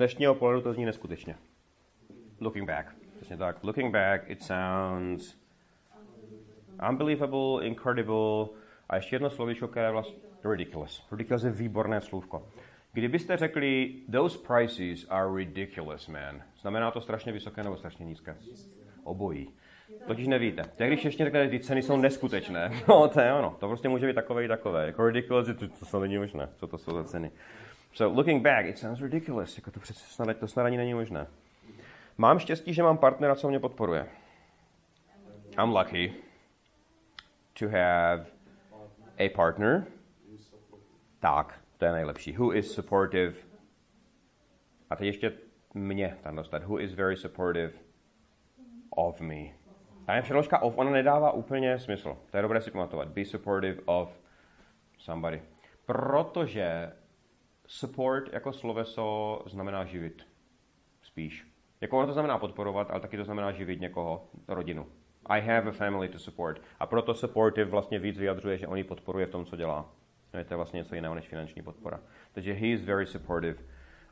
dnešního pohledu to zní neskutečně. Looking back. Přesně tak. Looking back, it sounds unbelievable, incredible. A ještě jedno slovíčko, které je vlastně ridiculous. Ridiculous je výborné slůvko. Kdybyste řekli, those prices are ridiculous, man, znamená to strašně vysoké nebo strašně nízké? Obojí. Totiž nevíte. Tak když ještě řeknete, ty ceny jsou neskutečné, no to je ono. To prostě může být takové i takové. Jako ridiculous, to, to, to není možné. Co to jsou za ceny? So looking back, it sounds ridiculous. Jako to přece snad, to snad ani není možné. Mám štěstí, že mám partnera, co mě podporuje. I'm lucky to have a partner. Tak, to je nejlepší. Who is supportive. A teď ještě mě tam dostat. Who is very supportive of me. A je přeložka of, ona nedává úplně smysl. To je dobré si pamatovat. Be supportive of somebody. Protože support jako sloveso znamená živit. Spíš. Jako ono to znamená podporovat, ale taky to znamená živit někoho, rodinu. I have a family to support. A proto supportive vlastně víc vyjadřuje, že on ji podporuje v tom, co dělá. No, to je vlastně něco jiného než finanční podpora. Takže he is very supportive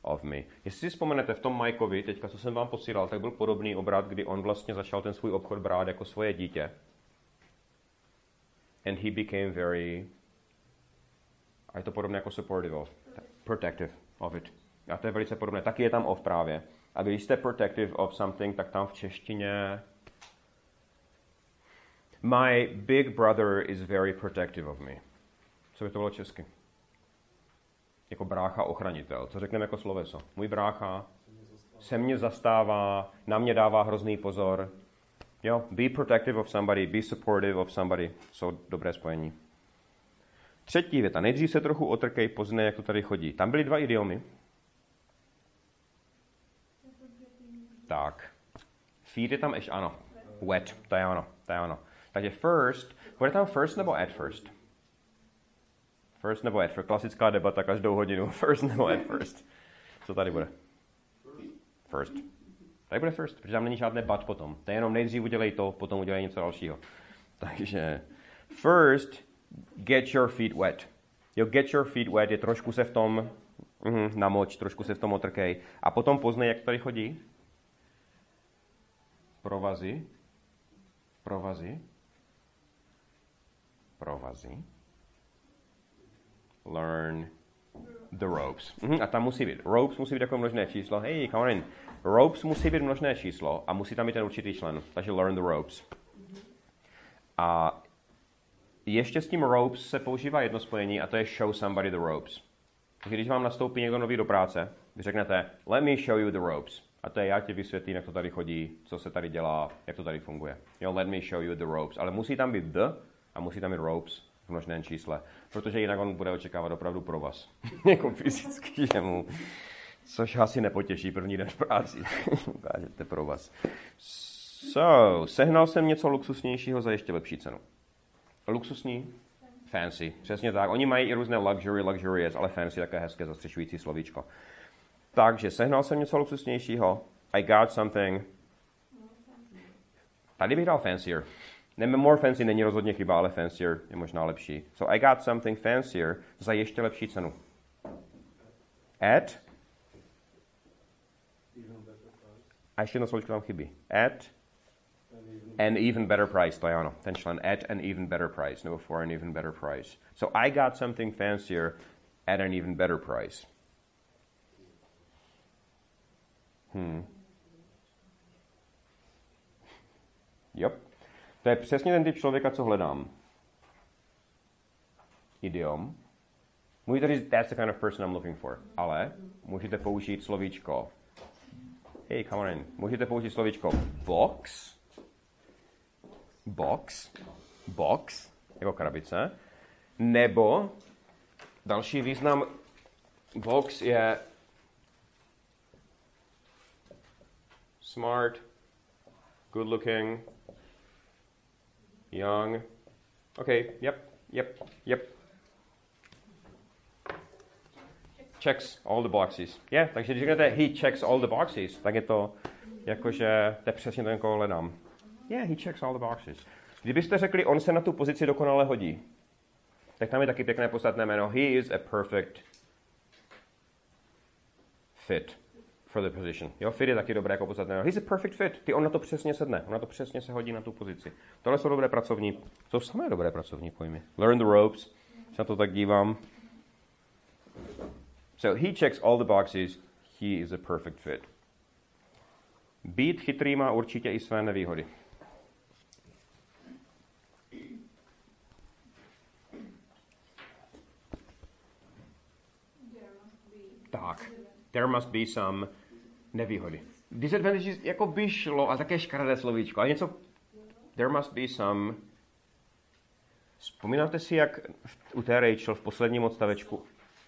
of me. Jestli si vzpomenete, v tom Mikeovi, teďka, co jsem vám posílal, tak byl podobný obrat, kdy on vlastně začal ten svůj obchod brát jako svoje dítě. And he became very, a je to podobné jako supportive of, protective of it. A to je velice podobné. Taky je tam of právě. A když jste protective of something, tak tam v češtině My big brother is very protective of me. Co by to bylo česky? Jako brácha ochranitel. Co řekneme jako sloveso? Můj brácha se mě zastává, na mě dává hrozný pozor. Jo, be protective of somebody, be supportive of somebody. Jsou dobré spojení. Třetí věta. Nejdřív se trochu otrkej, poznej, jak to tady chodí. Tam byly dva idiomy. Tak. Feed je tam ještě, ano. Wet, to je ono, to je ono. Takže first, bude tam first nebo at first? First nebo at first? Klasická debata každou hodinu. First nebo at first? Co tady bude? First. Tady bude first, protože tam není žádné but potom. To je jenom nejdřív udělej to, potom udělej něco dalšího. Takže first, get your feet wet. Jo, get your feet wet je trošku se v tom mm, namoč, trošku se v tom otrkej. A potom poznej, jak tady chodí. Provazy. Provazy. Provazy. Learn the ropes. Mhm, a tam musí být. Ropes musí být jako množné číslo. Hej, come on in. Ropes musí být množné číslo a musí tam být ten určitý člen. Takže learn the ropes. A ještě s tím ropes se používá jedno spojení a to je show somebody the ropes. Takže když vám nastoupí někdo nový do práce, vy řeknete let me show you the ropes. A to je já ti vysvětlím, jak to tady chodí, co se tady dělá, jak to tady funguje. Jo, let me show you the ropes. Ale musí tam být the a musí tam být ropes v množném čísle. Protože jinak on bude očekávat opravdu pro vás. jako fyzicky, že mu... Což asi nepotěší první den v práci. Ukážete pro vás. So, sehnal jsem něco luxusnějšího za ještě lepší cenu. Luxusní? Fancy. Přesně tak. Oni mají i různé luxury, luxurious, ale fancy také hezké zastřešující slovíčko. Takže sehnal jsem něco luxusnějšího. I got something. Tady bych dal fancier. Ne, more fancy není rozhodně chyba, ale fancier je možná lepší. So I got something fancier za ještě lepší cenu. At. A ještě jedno slovíčko tam chybí. At an even better price, to je ano. Ten člen at an even better price, nebo for an even better price. So I got something fancier at an even better price. Hmm. Yep. To je přesně ten typ člověka, co hledám. Idiom. Můžete říct, that's the kind of person I'm looking for. Ale můžete použít slovíčko. Hey, come on in. Můžete použít slovíčko box. Box. Box. Jako krabice. Nebo další význam box je smart, good looking, young. Okay, yep, yep, yep. Checks all the boxes. Yeah, takže když řeknete he checks all the boxes, tak je to jakože to je přesně ten, koho hledám. Yeah, he checks all the boxes. Kdybyste řekli, on se na tu pozici dokonale hodí, tak tam je taky pěkné podstatné jméno. He is a perfect fit. for the position. Jo, fit je taky dobré jako podstatné. He's a perfect fit. Ty on na to přesně sedne. On na to přesně se hodí na tu pozici. Tohle jsou dobré pracovní, jsou samé dobré pracovní pojmy. Learn the ropes. Se na to tak dívám. So he checks all the boxes. He is a perfect fit. Být chytrý má určitě i své nevýhody. Tak, there must be some nevýhody. Disadvantages jako by šlo, a také škaredé slovíčko. A něco, there must be some... Vzpomínáte si, jak v, u té Rachel v posledním odstavečku,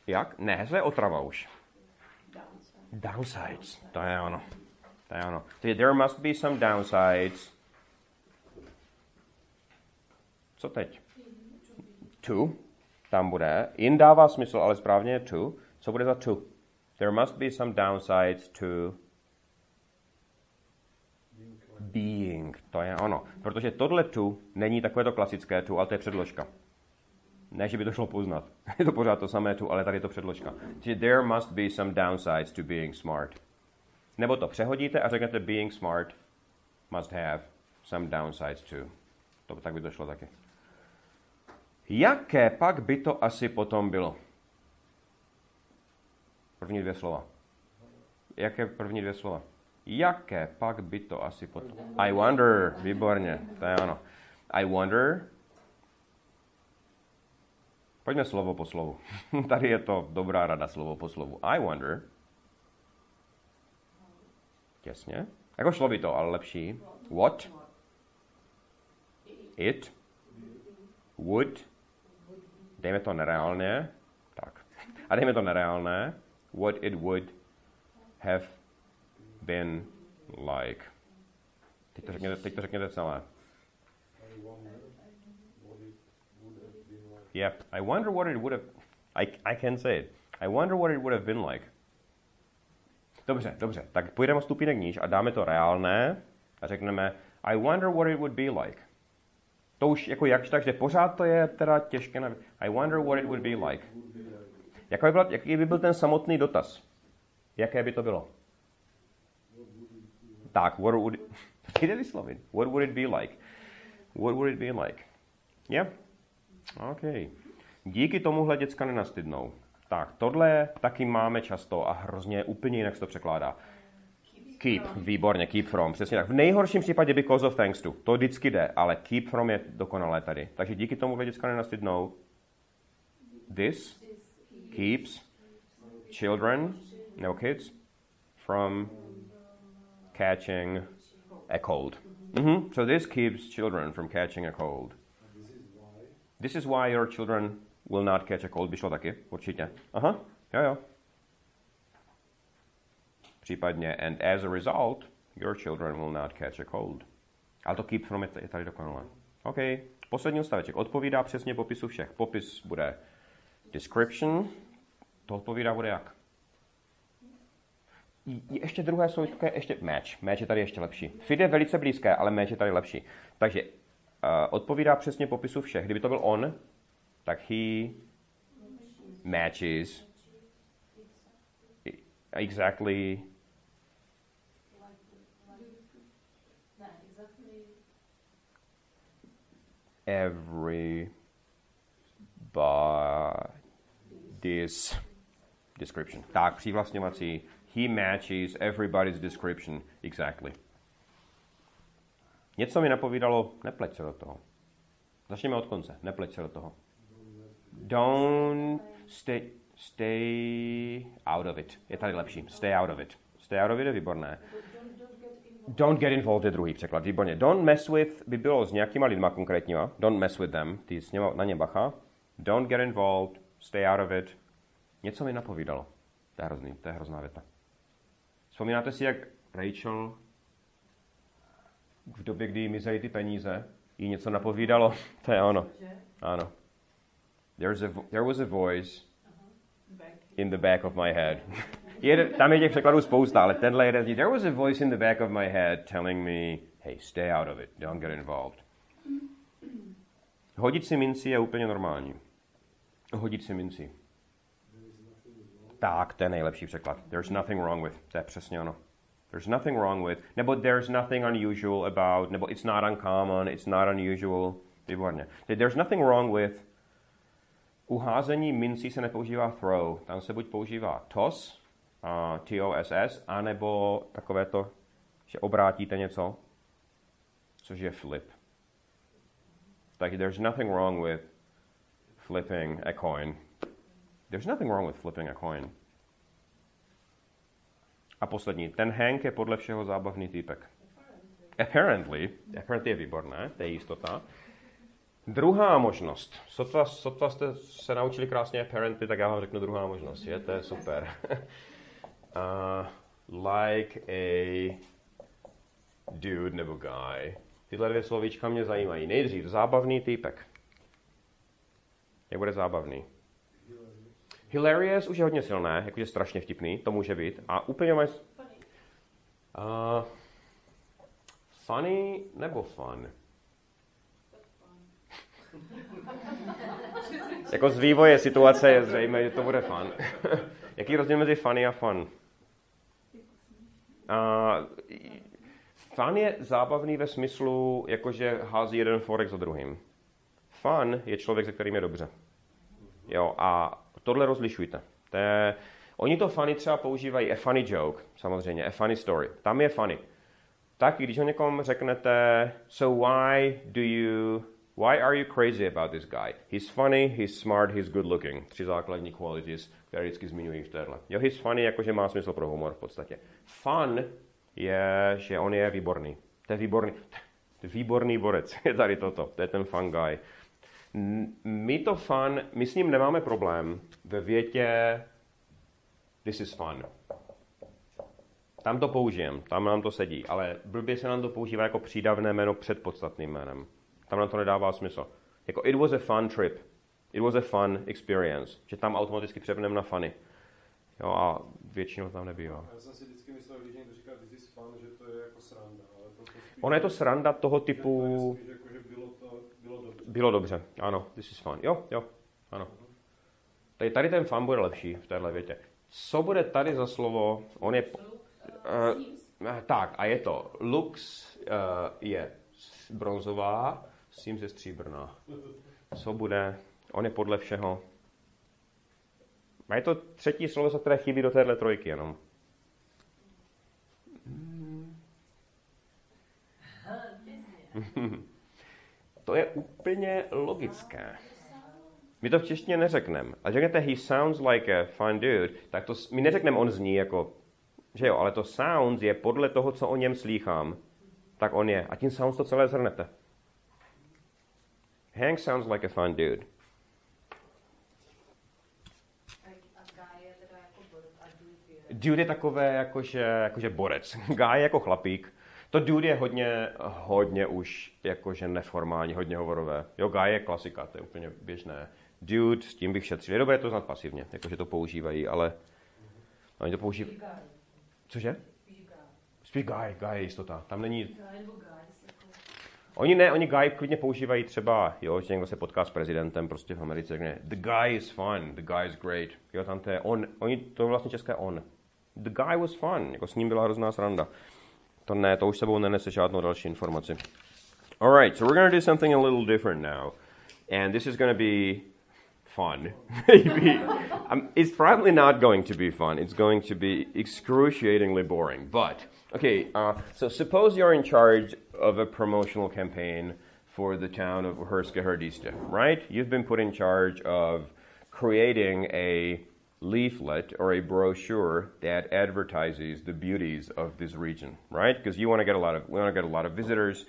jak? Ne, to je otrava už. Downsides. To je ono. To je ono. There must be some downsides. Co teď? To. Tam bude. In dává smysl, ale správně je to. Co bude za to? There must be some downsides to being. To je ono. Protože tohle tu není takové to klasické tu, ale to je předložka. Ne, že by to šlo poznat. je to pořád to samé tu, ale tady je to předložka. Takže there must be some downsides to being smart. Nebo to přehodíte a řeknete being smart must have some downsides too. To tak by to šlo taky. Jaké pak by to asi potom bylo? První dvě slova. Jaké první dvě slova? Jaké pak by to asi potom? I wonder. Výborně. To je ono. I wonder. Pojďme slovo po slovu. Tady je to dobrá rada slovo po slovu. I wonder. Těsně. Jako šlo by to, ale lepší. What? It? Would? Dejme to nereálně. Tak. A dejme to nereálné. What it would have been like. Teď to řekněte, teď to řekněte celé. Yep. I wonder what it would have... I, I can say it. I wonder what it would have been like. Dobře, dobře. Tak půjdeme o stupínek níž a dáme to reálné a řekneme I wonder what it would be like. To už jako jakž tak, že pořád to je teda těžké. Na... I wonder what it would be like. Jak by byl, jaký by byl ten samotný dotaz? Jaké by to bylo? Tak, what would jde vyslovit. What would it be like? What would it be like? Yeah? OK. Díky tomuhle děcka nenastydnou. Tak, tohle taky máme často a hrozně úplně jinak se to překládá. Keep, výborně, keep from, přesně tak. V nejhorším případě because of thanks to, to vždycky jde, ale keep from je dokonalé tady. Takže díky tomu děcka nenastydnou. This keeps children, no kids, from catching a cold. Mm-hmm. So this keeps children from catching a cold. This is why your children will not catch a cold. By šlo taky, určitě. Aha, jo, jo. Případně, and as a result, your children will not catch a cold. Ale to keep from je tady dokonalé. OK. Poslední odstaveček. Odpovídá přesně popisu všech. Popis bude description. To odpovídá bude jak? Ještě druhé slovíčko je ještě match. Match je tady ještě lepší. Fit je velice blízké, ale match je tady lepší. Takže uh, odpovídá přesně popisu všech. Kdyby to byl on, tak he matches exactly everybody's description. Tak, přivlastňovací. He matches everybody's description exactly. Něco mi napovídalo, nepleť se do toho. Začněme od konce, nepleť se do toho. Don't stay, stay out of it. Je tady lepší. Stay out of it. Stay out of it je výborné. Don't get involved je druhý překlad, výborně. Don't mess with by bylo s nějakýma lidma konkrétníma. Don't mess with them, ty s něma, na ně bacha. Don't get involved, stay out of it. Něco mi napovídalo. To je hrozný, to je hrozná věta. Vzpomínáte si, jak Rachel v době, kdy jí mizely ty peníze, jí něco napovídalo? To je ono. Ano. There's a, there was a voice in the back of my head. je, tam je těch překladů spousta, ale tenhle jeden There was a voice in the back of my head telling me, hey, stay out of it, don't get involved. Hodit si minci je úplně normální. Hodit si minci. Tak, to je nejlepší překlad. There's nothing wrong with. To je přesně ono. There's nothing wrong with. Nebo there's nothing unusual about. Nebo it's not uncommon, it's not unusual. Výborně. There's nothing wrong with. U házení mincí se nepoužívá throw. Tam se buď používá toss, uh, T-O-S-S, anebo takové to, že obrátíte něco, což je flip. Tak there's nothing wrong with flipping a coin. There's nothing wrong with flipping a coin. A poslední. Ten Hank je podle všeho zábavný týpek. Apparently. Apparently je výborné, to je jistota. Druhá možnost. Sotva, sotva jste se naučili krásně apparently, tak já vám řeknu druhá možnost. Je, to je super. uh, like a dude nebo guy. Tyhle dvě slovíčka mě zajímají. Nejdřív zábavný týpek. Jak bude zábavný? Hilarious už je hodně silné, jakože strašně vtipný, to může být. A úplně moje... Uh, funny nebo fun? jako z vývoje situace je zřejmé, že to bude fun. Jaký rozdíl mezi funny a fun? Uh, fun je zábavný ve smyslu, jakože hází jeden forek za druhým. Fun je člověk, se kterým je dobře. Jo, a tohle rozlišujte. To je, oni to funny třeba používají a funny joke, samozřejmě, a funny story. Tam je funny. Tak, když ho někomu řeknete, so why do you, why are you crazy about this guy? He's funny, he's smart, he's good looking. Tři základní qualities, které vždycky zmiňují v téhle. Jo, he's funny, jakože má smysl pro humor v podstatě. Fun je, že on je výborný. To je výborný. To je výborný borec. Je tady toto. To je ten fun guy. My to fun, my s ním nemáme problém ve větě this is fun. Tam to použijem, tam nám to sedí, ale blbě se nám to používá jako přídavné jméno před podstatným jménem. Tam nám to nedává smysl. Jako it was a fun trip. It was a fun experience. Že tam automaticky přepneme na funny. Jo, a většinou tam nebývá. Já jsem si vždycky myslel, když někdo říká this is fun, že to je jako sranda. Ale to, to spíš, Ono je to sranda toho typu... To je spíš jako, že bylo to, bylo dobře. Ano, this is fun. Jo, jo, ano. Tady, tady ten fun bude lepší v téhle větě. Co bude tady za slovo? On je... Uh, tak, a je to. Lux uh, je bronzová, Sims je stříbrná. Co bude? On je podle všeho. A je to třetí slovo, které chybí do téhle trojky jenom. To je úplně logické. My to v češtině neřekneme. A řeknete, he sounds like a fine dude, tak to, my neřekneme, on zní jako, že jo, ale to sounds je podle toho, co o něm slýchám, tak on je. A tím sounds to celé zhrnete. Hank sounds like a fine dude. Dude je takové jakože, jakože borec. Guy je jako chlapík. To dude je hodně, hodně už jakože neformální, hodně hovorové. Jo, guy je klasika, to je úplně běžné. Dude, s tím bych šetřil. Je dobré to znát pasivně, jakože to používají, ale oni to používají. Cože? Spíš guy, guy je jistota. Tam není... Oni ne, oni guy klidně používají třeba, jo, že někdo se potká s prezidentem prostě v Americe, řekne, the guy is fun, the guy is great. Jo, tam to je on, oni, to je vlastně české on. The guy was fun, jako s ním byla hrozná sranda. To ne, to už sebou nenese žádnou další informaci. Alright, so we're going to do something a little different now. And this is going to be fun. Maybe. Um, it's probably not going to be fun. It's going to be excruciatingly boring. But, okay, uh, so suppose you're in charge of a promotional campaign for the town of Herska Herdiste, right? You've been put in charge of creating a leaflet or a brochure that advertises the beauties of this region, right? Because you want to get a lot of we want to get a lot of visitors,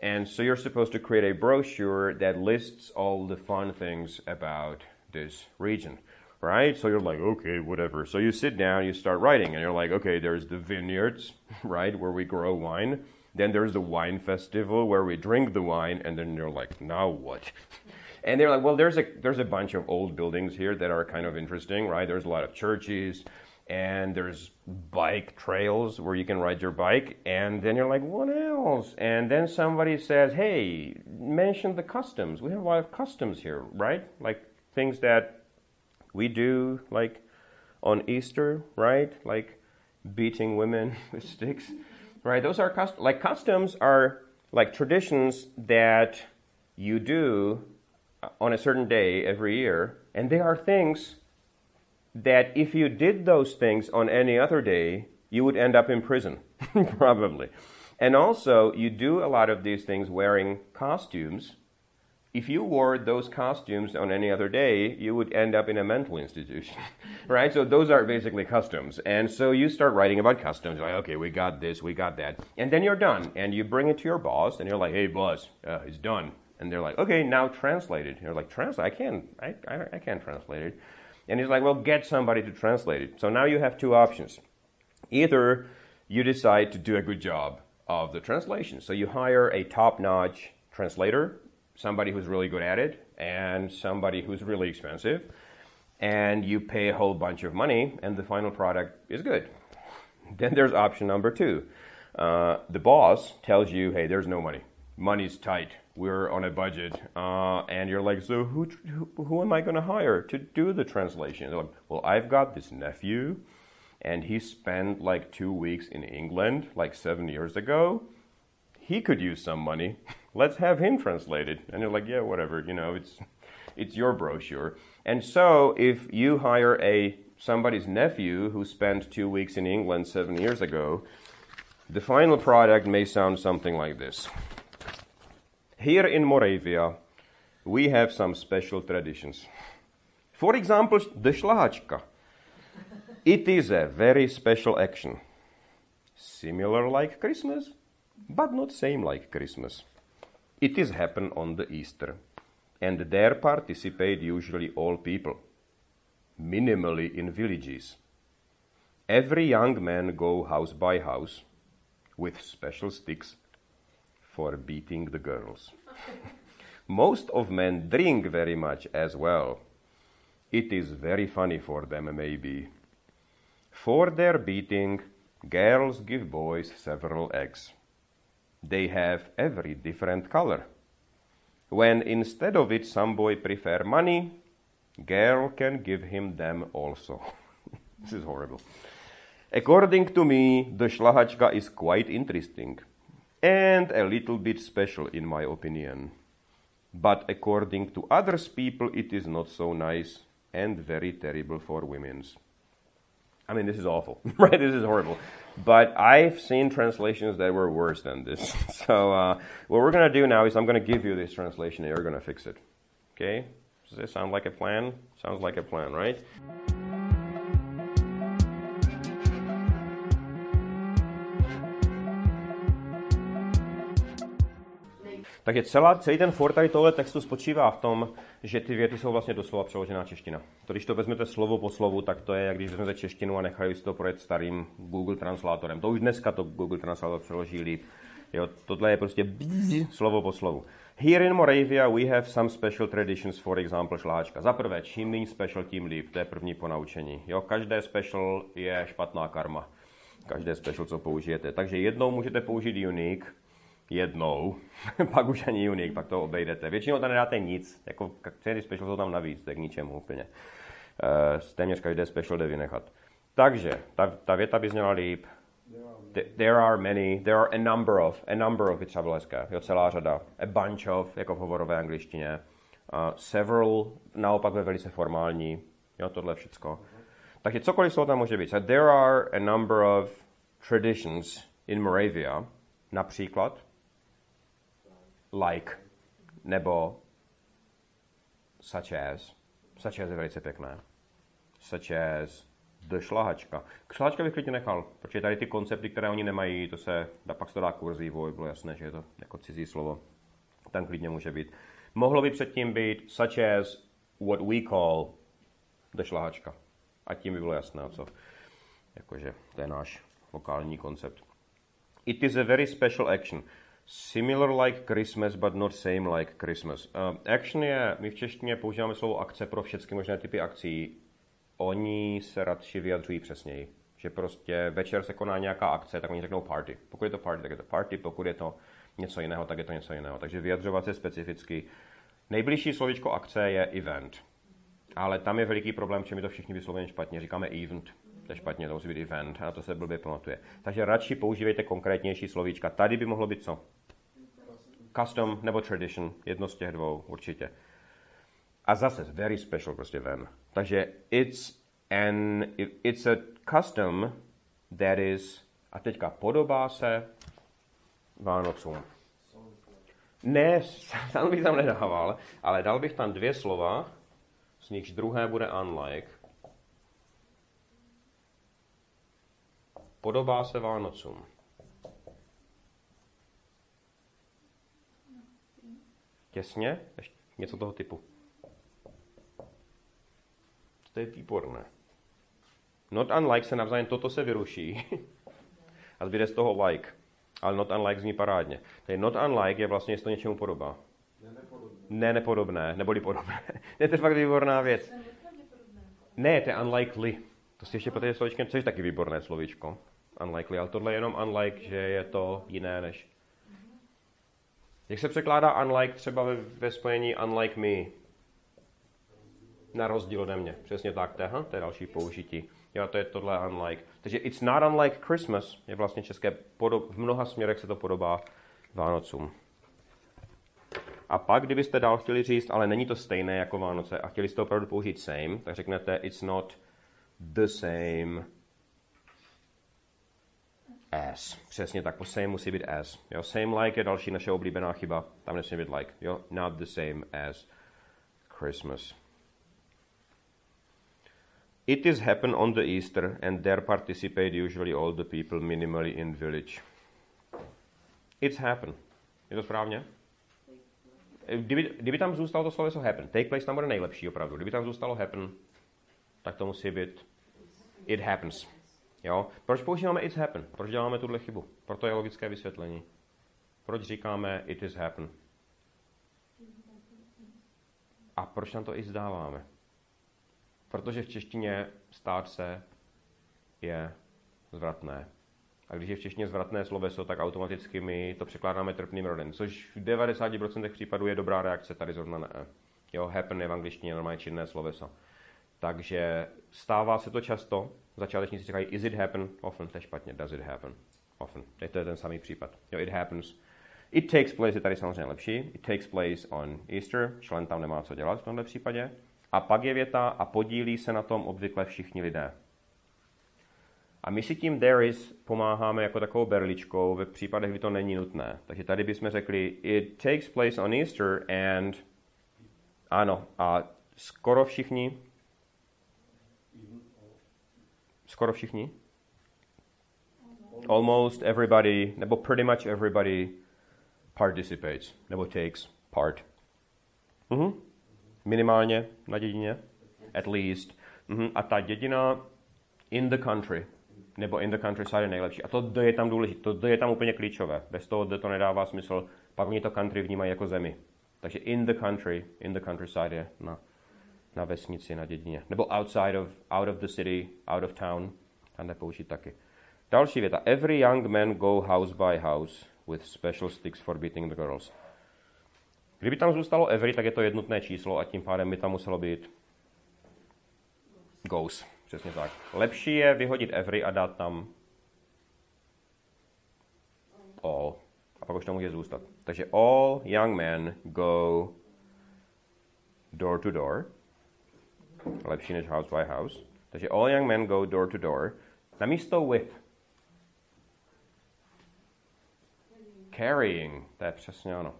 and so you're supposed to create a brochure that lists all the fun things about this region, right? So you're like, okay, whatever. So you sit down, you start writing, and you're like, okay, there's the vineyards, right, where we grow wine. Then there's the wine festival where we drink the wine, and then you're like, now what? And they're like, well, there's a there's a bunch of old buildings here that are kind of interesting, right? There's a lot of churches, and there's bike trails where you can ride your bike. And then you're like, what else? And then somebody says, hey, mention the customs. We have a lot of customs here, right? Like things that we do, like on Easter, right? Like beating women with sticks, right? Those are cust- like customs are like traditions that you do on a certain day every year, and they are things that if you did those things on any other day, you would end up in prison, probably. And also, you do a lot of these things wearing costumes. If you wore those costumes on any other day, you would end up in a mental institution, right? So those are basically customs. And so you start writing about customs, like, okay, we got this, we got that. And then you're done. And you bring it to your boss, and you're like, hey, boss, uh, it's done. And they're like, okay, now translate it. You're like, translate? I can't, I, I, I can't translate it. And he's like, well, get somebody to translate it. So now you have two options. Either you decide to do a good job of the translation. So you hire a top notch translator, somebody who's really good at it, and somebody who's really expensive, and you pay a whole bunch of money, and the final product is good. Then there's option number two. Uh, the boss tells you, hey, there's no money. Money's tight. We're on a budget. Uh, and you're like, so who, who, who am I going to hire to do the translation? They're like, well, I've got this nephew and he spent like two weeks in England like seven years ago. He could use some money. Let's have him translated. And you're like, yeah, whatever. You know, it's it's your brochure. And so if you hire a somebody's nephew who spent two weeks in England seven years ago, the final product may sound something like this. Here in Moravia, we have some special traditions. For example, the šlahačka. It is a very special action. Similar like Christmas, but not same like Christmas. It is happen on the Easter, and there participate usually all people, minimally in villages. Every young man go house by house with special sticks for beating the girls. Most of men drink very much as well. It is very funny for them, maybe. For their beating, girls give boys several eggs. They have every different color. When instead of it some boy prefer money, girl can give him them also. this is horrible. According to me, the šlahačka is quite interesting and a little bit special in my opinion. But according to others people, it is not so nice and very terrible for women's. I mean, this is awful, right? This is horrible. But I've seen translations that were worse than this. So uh, what we're going to do now is I'm going to give you this translation and you're going to fix it. Okay? Does this sound like a plan? Sounds like a plan, right? Takže celá, celý ten for tady tohle textu spočívá v tom, že ty věty jsou vlastně doslova přeložená čeština. To, když to vezmete slovo po slovu, tak to je, jak když vezmete češtinu a nechají si to projet starým Google Translátorem. To už dneska to Google Translator přeloží líp. Jo, tohle je prostě bzz, slovo po slovu. Here in Moravia we have some special traditions, for example šláčka. Za prvé, čím méně special, tím líp. To je první ponaučení. Jo, každé special je špatná karma. Každé special, co použijete. Takže jednou můžete použít unique, jednou, pak už ani unik, pak to obejdete. Většinou tam nedáte nic, jako ceny special jsou tam navíc, tak ničemu úplně. Uh, téměř každé special jde vynechat. Takže, ta, ta věta by zněla líp. There are many, there are a number of, a number of je třeba hezké, jo, celá řada. A bunch of, jako v hovorové angličtině. Uh, several, naopak ve velice formální, jo, tohle všecko. Takže cokoliv slovo tam může být. So there are a number of traditions in Moravia, například, like, nebo such as. Such as je velice pěkné. Such as the šlahačka. Bych klidně nechal, protože tady ty koncepty, které oni nemají, to se, pak se to dá kurzivo, bylo jasné, že je to jako cizí slovo. Tam klidně může být. Mohlo by předtím být such as what we call the šlahačka. A tím by bylo jasné, co. Jakože to je náš lokální koncept. It is a very special action. Similar like Christmas, but not same like Christmas. Uh, action je, my v češtině používáme slovo akce pro všechny možné typy akcí. Oni se radši vyjadřují přesněji. Že prostě večer se koná nějaká akce, tak oni řeknou party. Pokud je to party, tak je to party, pokud je to něco jiného, tak je to něco jiného. Takže vyjadřovat se specificky. Nejbližší slovičko akce je event. Ale tam je veliký problém, čem je to všichni vysloveně špatně. Říkáme event. To je špatně, to musí být event. A to se blbě pamatuje. Takže radši používejte konkrétnější slovíčka. Tady by mohlo být co? Custom nebo tradition. Jedno z těch dvou určitě. A zase very special prostě ven. Takže it's an, it's a custom that is, a teďka podobá se Vánocům. Ne, tam bych tam nedával, ale dal bych tam dvě slova, z nichž druhé bude unlike. Podobá se Vánocům. Těsně? Ještě něco toho typu. To je výborné. Not unlike se navzájem, toto se vyruší. a zbyde z toho like. Ale not unlike zní parádně. Tady not unlike je vlastně, jestli to něčemu podobá. Ne nepodobné. Ne nepodobné, neboli podobné. ne, to je fakt výborná věc. Ne, to je unlikely. To si ještě pro slovíčkem, což je taky výborné slovíčko. Unlikely, ale tohle je jenom unlike, že je to jiné než. Jak se překládá unlike třeba ve, ve spojení unlike me? Na rozdíl ode mě. Přesně tak, je, to je další použití. Jo, to je tohle unlike. Takže it's not unlike Christmas je vlastně české, podob, v mnoha směrech se to podobá Vánocům. A pak, kdybyste dál chtěli říct, ale není to stejné jako Vánoce a chtěli jste opravdu použít same, tak řeknete it's not the same as. Přesně tak, po same musí být as. Jo, same like je další naše oblíbená chyba, tam nesmí být like. Jo, not the same as Christmas. It is happen on the Easter and there participate usually all the people minimally in village. It's happen. Je to správně? Kdyby, kdyby tam zůstalo to sloveso happen, take place tam bude nejlepší opravdu. Kdyby tam zůstalo happen, tak to musí být it happens. Jo? Proč používáme it's happen? Proč děláme tuhle chybu? Proto je logické vysvětlení. Proč říkáme it is happen? A proč nám to i zdáváme? Protože v češtině stát se je zvratné. A když je v češtině zvratné sloveso, tak automaticky my to překládáme trpným rodem, což v 90% případů je dobrá reakce, tady zrovna ne. Jo, happen je v angličtině normálně činné sloveso. Takže stává se to často, začátečníci říkají is it happen, often, to je špatně, does it happen, often. Je to je ten samý případ. Jo, it happens. It takes place je tady samozřejmě lepší. It takes place on Easter, člen tam nemá co dělat v tomto případě. A pak je věta a podílí se na tom obvykle všichni lidé. A my si tím there is pomáháme jako takovou berličkou ve případech, kdy to není nutné. Takže tady bychom řekli it takes place on Easter and ano, a skoro všichni skoro všichni almost everybody, nebo pretty much everybody participates, nebo takes part. Mhm. Minimálně na dědině, at least. Mhm. A ta dědina in the country, nebo in the countryside je nejlepší. A to D je tam důležité, to D je tam úplně klíčové. Bez toho D to nedává smysl, pak oni to country vnímají jako zemi. Takže in the country, in the countryside je na, na vesnici, na dědině. Nebo outside of, out of the city, out of town, tam nepoužít taky. Další věta. Every young man go house by house with special sticks for beating the girls. Kdyby tam zůstalo every, tak je to jednotné číslo a tím pádem by tam muselo být goes. Přesně tak. Lepší je vyhodit every a dát tam all. A pak už to může zůstat. Takže all young men go door to door. Lepší než house by house. Takže all young men go door to door. Na místo with. Carrying, to je přesně ono.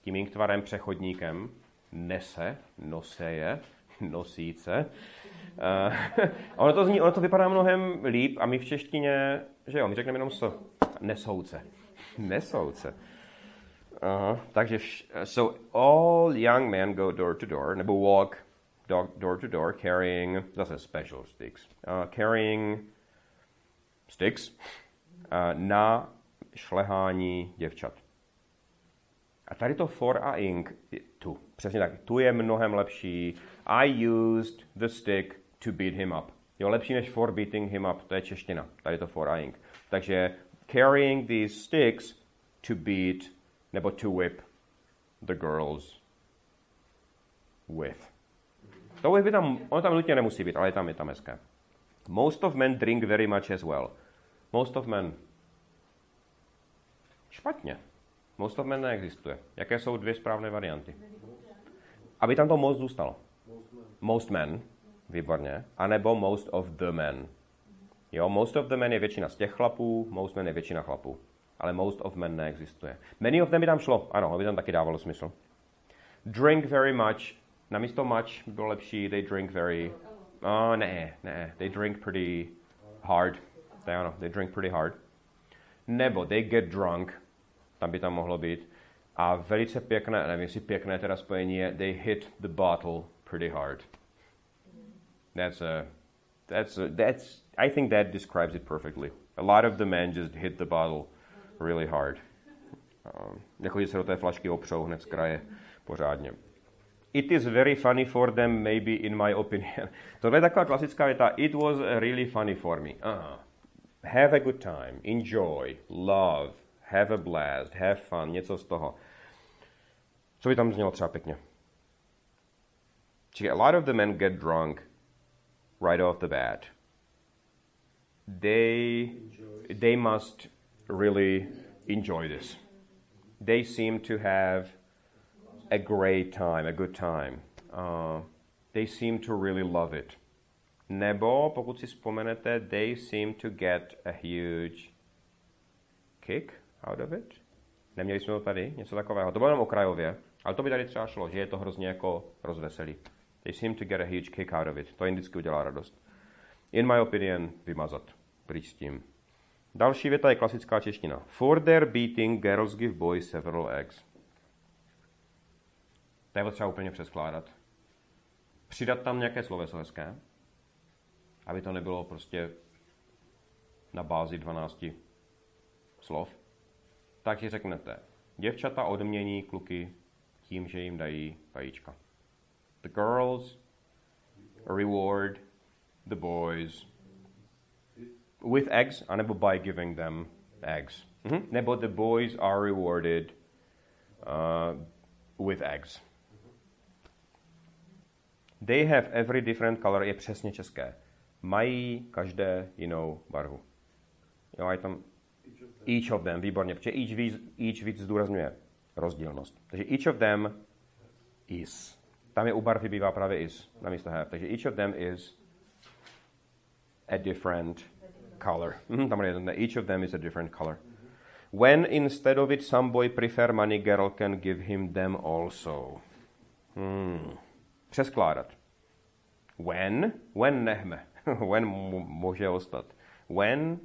Tím inktvarem přechodníkem nese, noseje, nosíce. Uh, ono, to zní, ono to vypadá mnohem líp a my v češtině, že jo, my řekneme jenom so, nesouce. Nesouce. Uh, takže, so all young men go door to door, nebo walk door to door carrying, zase special sticks, uh, carrying sticks uh, na šlehání děvčat. A tady to for a ink, tu, přesně tak, tu je mnohem lepší. I used the stick to beat him up. Jo, lepší než for beating him up, to je čeština, tady to for a ink. Takže carrying these sticks to beat, nebo to whip the girls with. To by tam, on tam nutně nemusí být, ale je tam, je tam hezké. Most of men drink very much as well. Most of men. Špatně. Most of men neexistuje. Jaké jsou dvě správné varianty? Aby tam to most zůstalo. Most men, výborně. A nebo most of the men. Jo, most of the men je většina z těch chlapů, most men je většina chlapů. Ale most of men neexistuje. Many of them by tam šlo, ano, by tam taky dávalo smysl. Drink very much, na místo much by bylo lepší, they drink very, oh, ne, ne, they drink pretty hard. To je they drink pretty hard. Nebo they get drunk, tam by tam mohlo být. A velice pěkné, nevím, jestli pěkné teda spojení je, they hit the bottle pretty hard. That's a, that's a, that's, I think that describes it perfectly. A lot of the men just hit the bottle really hard. Um, jako když se do té flašky opřou hned z kraje pořádně. It is very funny for them, maybe in my opinion. Tohle je taková klasická věta. It was really funny for me. Uh, have a good time, enjoy, love, have a blast, have fun, něco z toho. Co by tam znělo třeba pěkně? A lot of the men get drunk right off the bat. They, they must really enjoy this. They seem to have a great time, a good time. Uh, they seem to really love it. Nebo, pokud si vzpomenete, they seem to get a huge kick out of it. Neměli jsme to tady? Něco takového. To bylo jenom okrajově. Ale to by tady třeba šlo, že je to hrozně jako rozveselý. They seem to get a huge kick out of it. To jim vždycky udělá radost. In my opinion, vymazat. Pryč s tím. Další věta je klasická čeština. For their beating, girls give boys several eggs. To je potřeba úplně přeskládat. Přidat tam nějaké sloveso hezké, aby to nebylo prostě na bázi 12 slov. Takže řeknete, děvčata odmění kluky tím, že jim dají vajíčka. The girls reward the boys with eggs, anebo by giving them eggs. Mm-hmm. Nebo the boys are rewarded uh, with eggs. They have every different color je přesně české. Mají každé jinou barvu. Jo, je tam each of them, výborně, protože each víc, each víc zdůrazňuje rozdílnost. Takže each of them is. Tam je u barvy bývá právě is, na místo have. Takže each of them is a different color. Mm, tam je each of them is a different color. When instead of it some boy prefer money, girl can give him them also. Hmm. Přeskládat. When, when nechme. when může ostat. When,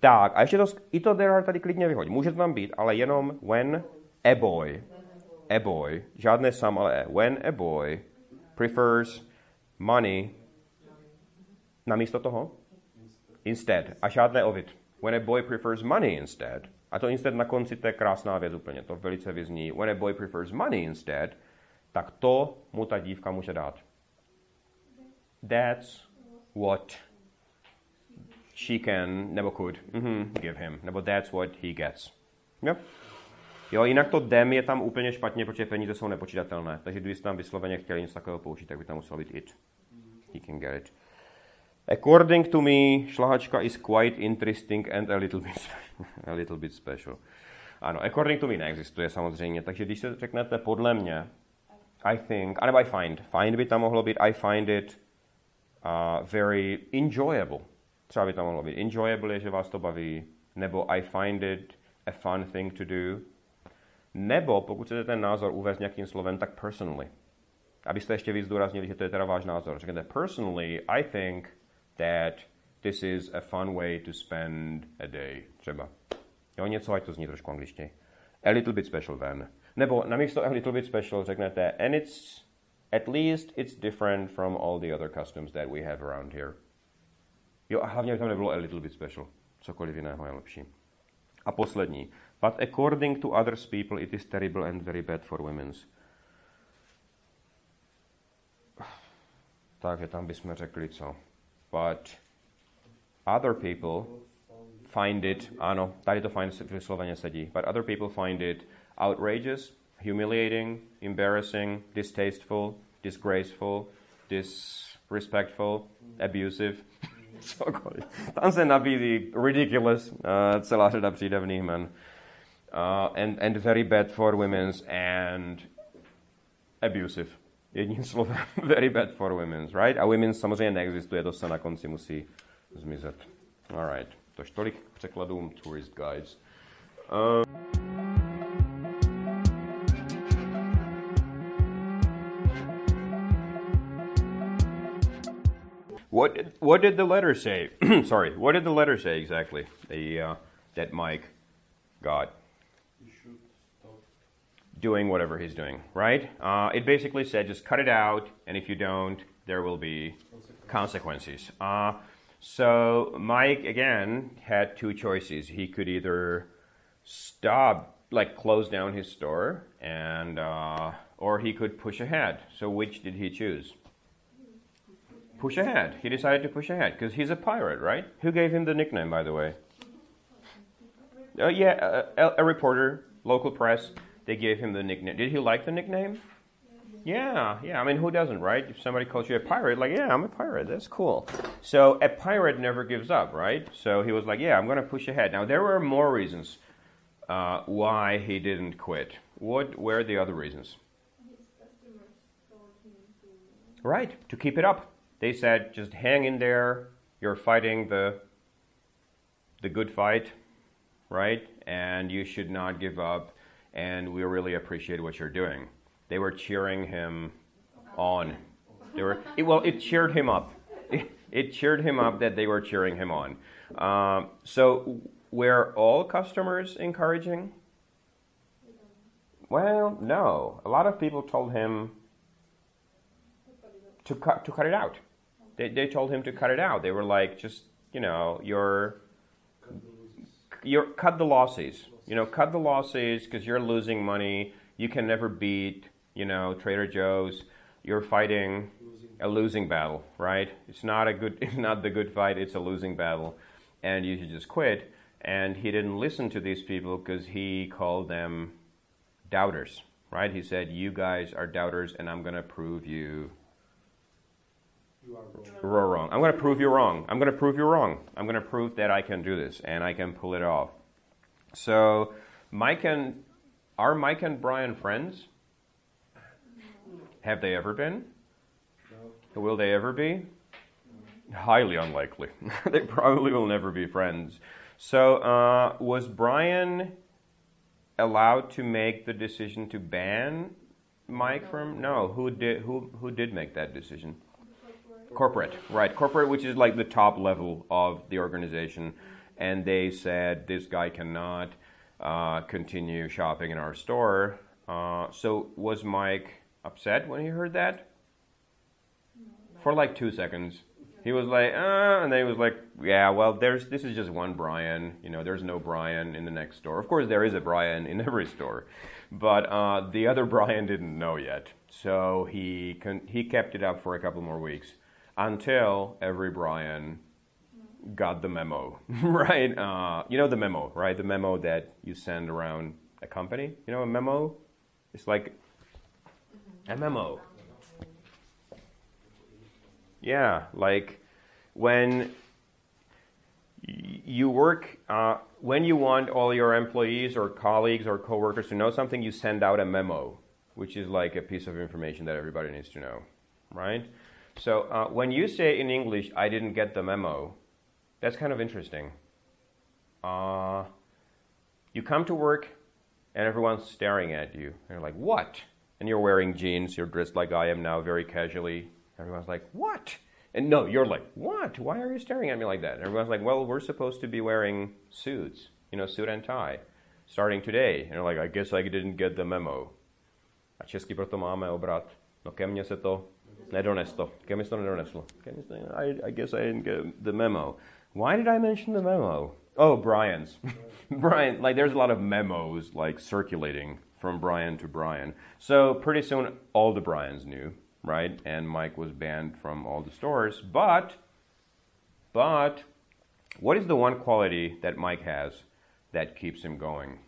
tak, a ještě to, i to there are tady klidně vyhodit. Může to tam být, ale jenom when a boy, a boy, žádné sam, ale a, when a boy prefers money na místo toho? Instead. A žádné of it. When a boy prefers money instead. A to instead na konci, to je krásná věc úplně. To velice vyzní. When a boy prefers money instead, tak to mu ta dívka může dát. That's what she can, nebo could, mm-hmm, give him. Nebo that's what he gets. Jo? Jo, jinak to dem je tam úplně špatně, protože peníze jsou nepočítatelné. Takže kdybyste tam vysloveně chtěli něco takového použít, tak by tam muselo být it. He can get it. According to me, šlahačka is quite interesting and a little bit, a little bit special. Ano, according to me neexistuje samozřejmě, takže když se řeknete podle mě, I think, anebo I find, find by tam mohlo být, I find it uh, very enjoyable. Třeba by tam mohlo být enjoyable, je, že vás to baví, nebo I find it a fun thing to do, nebo pokud chcete ten názor uvést nějakým slovem, tak personally. Abyste ještě víc zdůraznili, že to je teda váš názor. Řekněte personally, I think that this is a fun way to spend a day. Třeba. Jo, něco, ať to zní trošku angličtěji. A little bit special then. Nebo namísto a little bit special řeknete and it's at least it's different from all the other customs that we have around here. Jo, a hlavně by tam nebylo a little bit special. Cokoliv jiného je lepší. A poslední. But according to others people, it is terrible and very bad for women. Takže tam bychom řekli co? But other people find it, ano, tady to find vysloveně sedí, but other people find it outrageous, humiliating, embarrassing, distasteful, disgraceful, disrespectful, abusive. Cokoliv. Tam se nabízí ridiculous, uh, celá řada přídavných men. Uh, and, and very bad for women and abusive. Jedním slovem, very bad for women, right? A women samozřejmě neexistuje, to se na konci musí zmizet. Alright, tož tolik překladům tourist guides. Uh, What did, what did the letter say? Sorry, what did the letter say exactly? The uh, that Mike got doing whatever he's doing, right? Uh, it basically said just cut it out, and if you don't, there will be consequences. Uh, so Mike again had two choices. He could either stop, like close down his store, and uh, or he could push ahead. So which did he choose? Push ahead. He decided to push ahead because he's a pirate, right? Who gave him the nickname, by the way? Uh, yeah, a, a reporter, local press. They gave him the nickname. Did he like the nickname? Yeah, yeah. I mean, who doesn't, right? If somebody calls you a pirate, like, yeah, I'm a pirate. That's cool. So a pirate never gives up, right? So he was like, yeah, I'm going to push ahead. Now there were more reasons uh, why he didn't quit. What were the other reasons? His customers told him to Right, to keep it up. They said, just hang in there. You're fighting the the good fight, right? And you should not give up. And we really appreciate what you're doing. They were cheering him on. They were it, well. It cheered him up. It, it cheered him up that they were cheering him on. Um, so were all customers encouraging? Well, no. A lot of people told him to cut to cut it out. They they told him to cut it out. They were like, just you know, you're you're cut the losses. You know, cut the losses because you're losing money. You can never beat you know Trader Joe's. You're fighting a losing battle, right? It's not a good, not the good fight. It's a losing battle, and you should just quit. And he didn't listen to these people because he called them doubters, right? He said, "You guys are doubters, and I'm going to prove you You are wrong. I'm going to prove you wrong. I'm going to prove you wrong. I'm going to prove that I can do this and I can pull it off. So, Mike and are Mike and Brian friends? Have they ever been? No. Will they ever be? Highly unlikely. they probably will never be friends. So, uh, was Brian allowed to make the decision to ban Mike from? No. Who did? Who who did make that decision? Corporate, right? Corporate, which is like the top level of the organization, and they said this guy cannot uh, continue shopping in our store. Uh, so was Mike upset when he heard that? For like two seconds, he was like, uh, and then he was like, yeah, well, there's this is just one Brian. You know, there's no Brian in the next store. Of course, there is a Brian in every store, but uh, the other Brian didn't know yet. So he con- he kept it up for a couple more weeks until every Brian got the memo, right? Uh, you know the memo, right? The memo that you send around a company. You know a memo? It's like a memo. Yeah, like when you work, uh, when you want all your employees or colleagues or coworkers to know something, you send out a memo, which is like a piece of information that everybody needs to know, right? So uh, when you say in English, I didn't get the memo, that's kind of interesting. Uh, you come to work and everyone's staring at you. And you're like, what? And you're wearing jeans, you're dressed like I am now, very casually. Everyone's like, what? And no, you're like, what? Why are you staring at me like that? And everyone's like, well, we're supposed to be wearing suits, you know, suit and tie, starting today. And you're like, I guess I didn't get the memo. A česky proto máme obrat. No ke mně se to nedoneslo. Ke mně se to nedoneslo. Ke mně se to- I, I guess I didn't get the memo. Why did I mention the memo? Oh, Brian's. Brian, like there's a lot of memos like circulating from Brian to Brian. So pretty soon all the Brians knew, right? And Mike was banned from all the stores. But, but, what is the one quality that Mike has that keeps him going?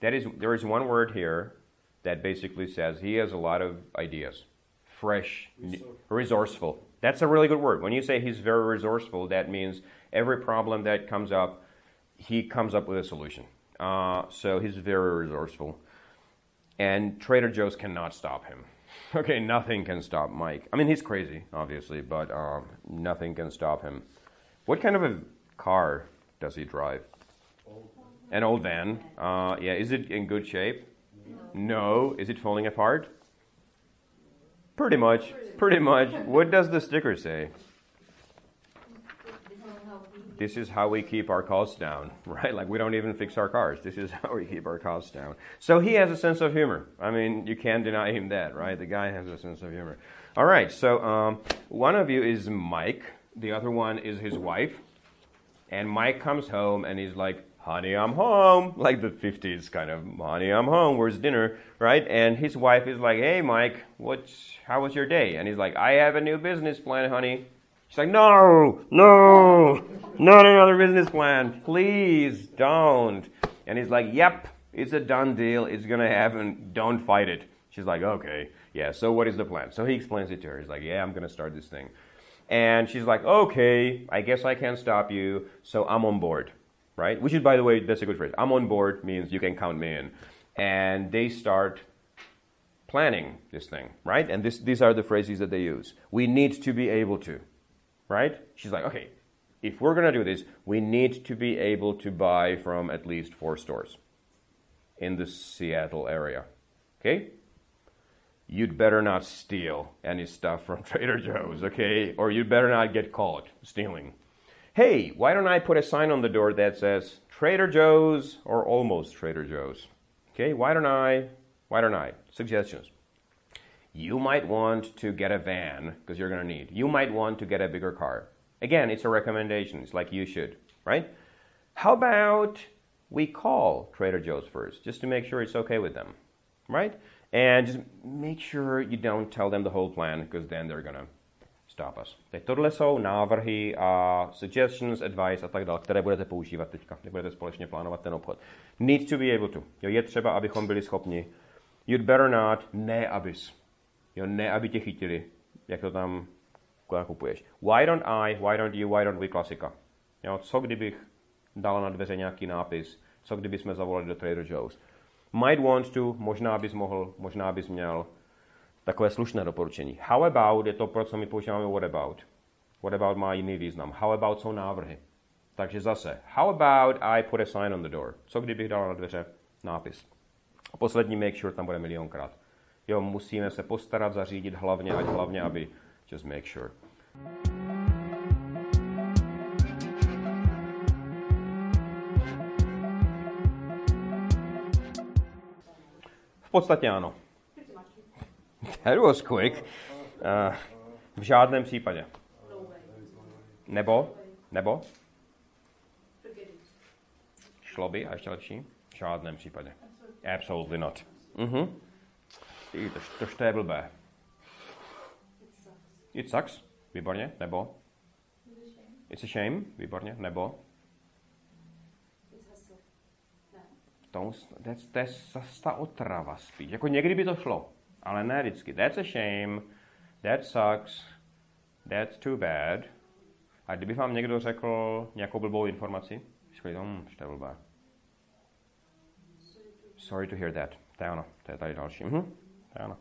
That is, there is one word here that basically says he has a lot of ideas. Fresh, n- resourceful. That's a really good word. When you say he's very resourceful, that means every problem that comes up, he comes up with a solution. Uh, so he's very resourceful. And Trader Joe's cannot stop him. Okay, nothing can stop Mike. I mean, he's crazy, obviously, but um, nothing can stop him. What kind of a car does he drive? An old van. Uh, yeah, is it in good shape? No. Is it falling apart? Pretty much. Pretty much. What does the sticker say? This is how we keep our costs down, right? Like we don't even fix our cars. This is how we keep our costs down. So he has a sense of humor. I mean, you can't deny him that, right? The guy has a sense of humor. All right. So um, one of you is Mike. The other one is his wife. And Mike comes home and he's like, honey, I'm home. Like the 50s kind of, honey, I'm home. Where's dinner? Right? And his wife is like, hey, Mike, what's, how was your day? And he's like, I have a new business plan, honey. She's like, no, no, not another business plan. Please don't. And he's like, yep, it's a done deal. It's to happen. Don't fight it. She's like, okay, yeah, so what is the plan? So he explains it to her. He's like, yeah, I'm to start this thing. And she's like, okay, I guess I can't stop you, so I'm on board, right? Which is, by the way, that's a good phrase. I'm on board means you can count me in. And they start planning this thing, right? And this, these are the phrases that they use. We need to be able to, right? She's like, okay, if we're going to do this, we need to be able to buy from at least four stores in the Seattle area, okay? You'd better not steal any stuff from Trader Joe's, okay? Or you'd better not get caught stealing. Hey, why don't I put a sign on the door that says Trader Joe's or almost Trader Joe's? Okay, why don't I? Why don't I? Suggestions. You might want to get a van because you're going to need. You might want to get a bigger car. Again, it's a recommendation. It's like you should, right? How about we call Trader Joe's first just to make sure it's okay with them, right? And just make sure you don't tell them the whole plan because then they're going to stop us. Teď tohle jsou návrhy a suggestions, advice a tak dále, které budete používat teďka, když budete společně plánovat ten obchod. Need to be able to. Jo, je třeba, abychom byli schopni. You'd better not, ne abys. Jo, ne, aby tě chytili, jak to tam kupuješ. Why don't I, why don't you, why don't we klasika. Jo, co kdybych dala na dveře nějaký nápis, co kdyby jsme zavolali do Trader Joe's. Might want to, možná bys mohl, možná bys měl. Takové slušné doporučení. How about je to, pro co my používáme what about. What about má jiný význam. How about jsou návrhy. Takže zase, how about I put a sign on the door. Co kdybych dal na dveře nápis. A poslední make sure tam bude milionkrát. Jo, musíme se postarat, zařídit hlavně, ať hlavně, aby just make sure. V podstatě ano. That was quick. Uh, v žádném případě. Nebo? Nebo? Šlo by a ještě lepší? V žádném případě. Absolutely not. Mhm. To, to, to je blbé. It sucks. Výborně. Nebo? It's a shame. Výborně. Nebo? To, that's, that's zase ta otrava spíš. Jako někdy by to šlo, ale ne vždycky. That's a shame. That sucks. That's too bad. A kdyby vám někdo řekl nějakou blbou informaci, říkali, hm, to je blbé. Sorry to hear that. To je ono. To je tady další. Mhm. To je ono.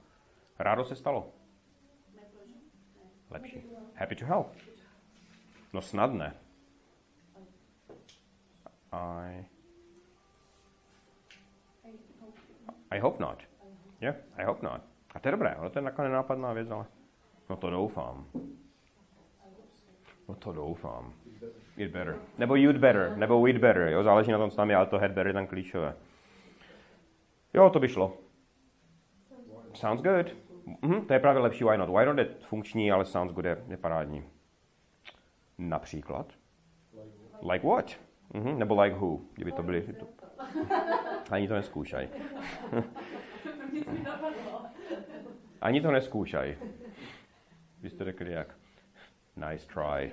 Rádo se stalo. Lepší. Happy to help. No snad ne. I... I hope not. Yeah, I hope not. A to je dobré, ale to je nakonec nápadná věc, ale... No to doufám. No to doufám. It better. Nebo you'd better, nebo we'd better, jo, záleží na tom s námi, ale to had better tam klíčové. Jo, to by šlo. Sounds good. Mhm, to je právě lepší why not. Why not je funkční, ale sounds good je, je parádní. Například? Like what? Mhm, nebo like who, kdyby to byly... To... Ani to neskúšaj. Ani to neskúšaj. Vy jste řekli jak? Nice try.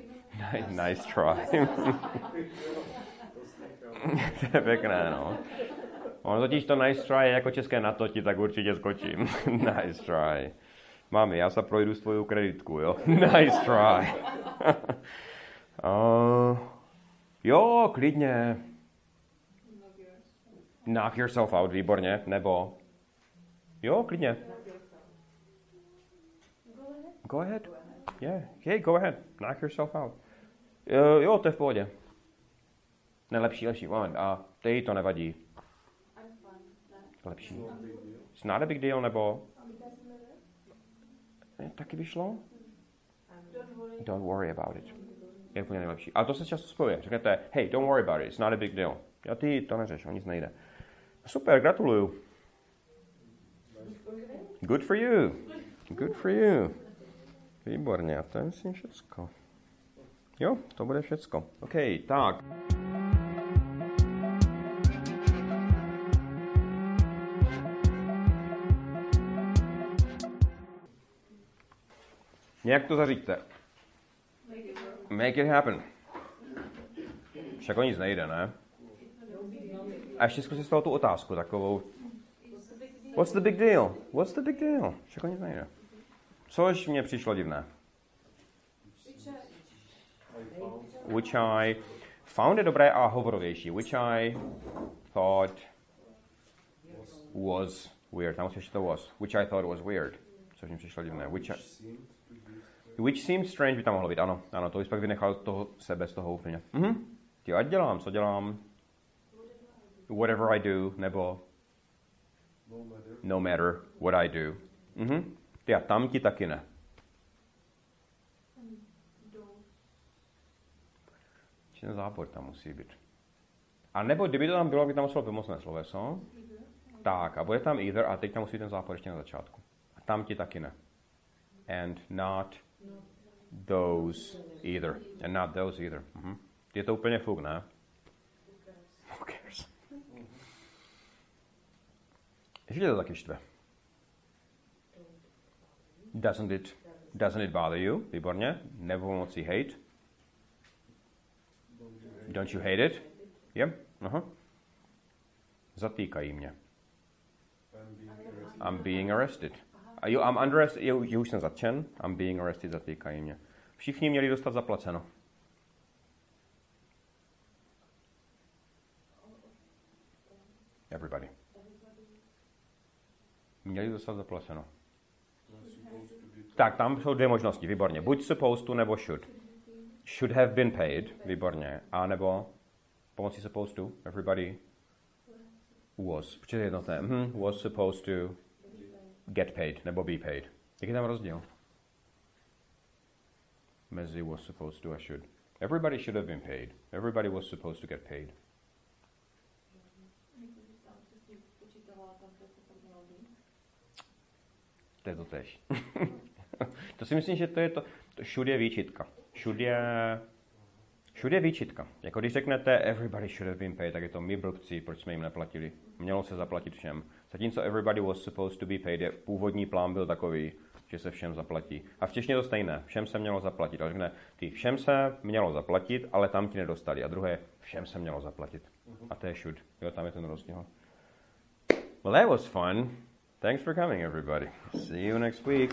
nice try. to je pěkné, no. Ono totiž to nice try jako české na to ti, tak určitě skočím. nice try. Mami, já se projdu s tvojou kreditku, jo? nice try. uh, jo, klidně. Knock yourself out, výborně. Nebo, jo, klidně. Go ahead. Yeah, hey, go ahead. Knock yourself out. Jo, jo, to je v pohodě. Ne, lepší, moment. A teď to nevadí. Lepší. It's not a big deal, nebo? Ne, taky by šlo? Don't worry about it. Je úplně nejlepší. Ale to se často spojuje. Řeknete, hey, don't worry about it, it's not a big deal. Jo, ty to neřeš, o nic nejde. Super, gratuluju. Good for you. Good for you. Výborně, a to je myslím všecko. Jo, to bude všecko. OK, tak. Nějak to zaříďte. Make it happen. Však o nic nejde, ne? A ještě zkusit z toho tu otázku takovou. What's the big deal? What's the big deal? Však o nic nejde. Což mě přišlo divné. Which I found je dobré a hovorovější. Which I thought was weird. Tam ještě to was. Which I thought was weird. Což mě přišlo divné. Which, I, which seemed strange by tam mohlo být. Ano, ano, to bys pak vynechal toho sebe z toho úplně. Mhm. Ty ať dělám, co dělám. Whatever I do, nebo No matter. what I do. Mhm. A tam ti taky ne. Ten zápor tam musí být. A nebo kdyby to tam bylo, by tam muselo pomocné sloveso. Tak, a bude tam either, a teď tam musí ten zápor ještě na začátku. A tam ti taky ne. And not those either. And not those either. Mhm. Je to úplně fuk, ne? Who cares? Ještě to taky štve. Doesn't it, doesn't it bother you? Výborně. Nebo moci hate. Don't you hate it? Yeah? Aha. Zatýkají mě. I'm being arrested. Jo, I'm under arrest, jo, už jsem zatčen. I'm being arrested, zatýkají mě. Všichni měli dostat zaplaceno. Everybody. Měli dostat zaplaceno. Tak, tam jsou dvě možnosti, výborně. Buď supposed to, nebo should. Should have been paid, výborně. A nebo pomocí supposed to, everybody was. Je jednotné. Mhm, was supposed to get paid, nebo be paid. Jaký tam rozdíl? Mezi was supposed to a should. Everybody should have been paid. Everybody was supposed to get paid. To je to tež. to si myslím, že to je to, to should je výčitka. Je, should je výčitka. Jako když řeknete everybody should have been paid, tak je to my blbci, proč jsme jim neplatili. Mělo se zaplatit všem. Zatímco everybody was supposed to be paid, je, původní plán byl takový, že se všem zaplatí. A v češtině to stejné. Všem se mělo zaplatit. Ale řekne, ty všem se mělo zaplatit, ale tam ti nedostali. A druhé, všem se mělo zaplatit. A to je should. Jo, tam je ten rozdíl. Well, that was fun. Thanks for coming, everybody. See you next week.